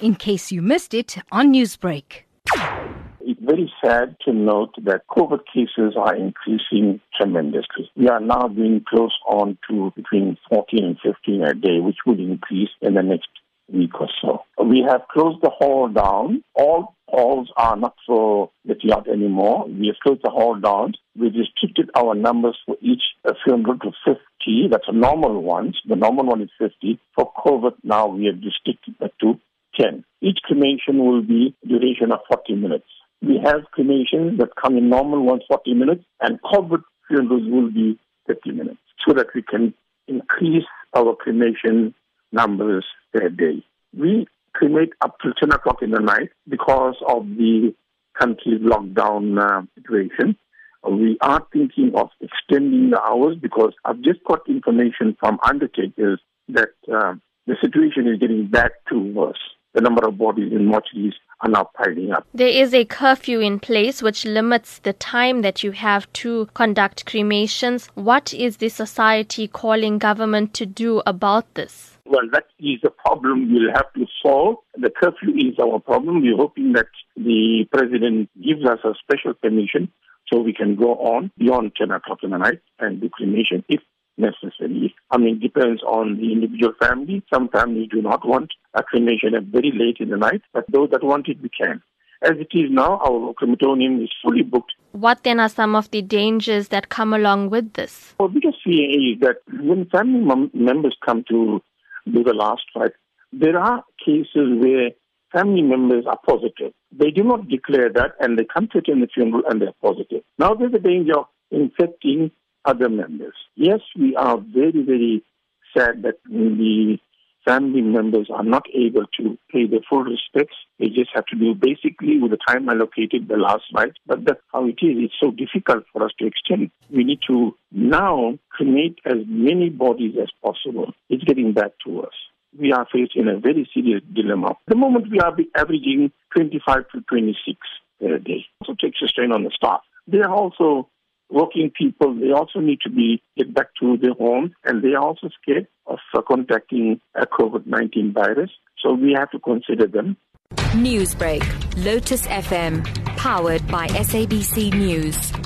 in case you missed it on Newsbreak. It's very sad to note that COVID cases are increasing tremendously. We are now being close on to between 14 and 15 a day, which will increase in the next week or so. We have closed the hall down. All halls are not for the yacht anymore. We have closed the hall down. We restricted our numbers for each funeral to 50. That's a normal ones. The normal one is 50. For COVID now we have restricted that to 10. Each cremation will be duration of 40 minutes. We have cremations that come in normal ones 40 minutes and COVID funerals will be 50 minutes so that we can increase our cremation numbers per day. We cremate up to 10 o'clock in the night because of the country's lockdown uh, situation. We are thinking of extending the hours because I've just got information from undertakers that uh, the situation is getting back to worse. The number of bodies in mortuaries are now piling up. There is a curfew in place which limits the time that you have to conduct cremations. What is the society calling government to do about this? Well, that is a problem we'll have to solve. The curfew is our problem. We're hoping that the president gives us a special permission so we can go on beyond 10 o'clock in the night and do cremation if necessary. I mean, it depends on the individual family. Some families do not want a cremation at very late in the night, but those that want it, we can. As it is now, our crematorium is fully booked. What then are some of the dangers that come along with this? What we biggest fear is that when family mem- members come to do the last rite, there are cases where family members are positive. They do not declare that and they come to attend the funeral and they're positive. Now there's a danger of infecting other members. Yes, we are very, very sad that the family members are not able to pay their full respects. They just have to do basically with the time allocated the last night. But that's how it is. It's so difficult for us to extend. We need to now create as many bodies as possible. It's getting back to us. We are facing a very serious dilemma. At the moment, we are averaging 25 to 26 per day. It also takes a strain on the staff. They are also working people, they also need to be get back to their homes, and they are also scared of uh, contacting a COVID-19 virus. So we have to consider them. Newsbreak, Lotus FM, powered by SABC News.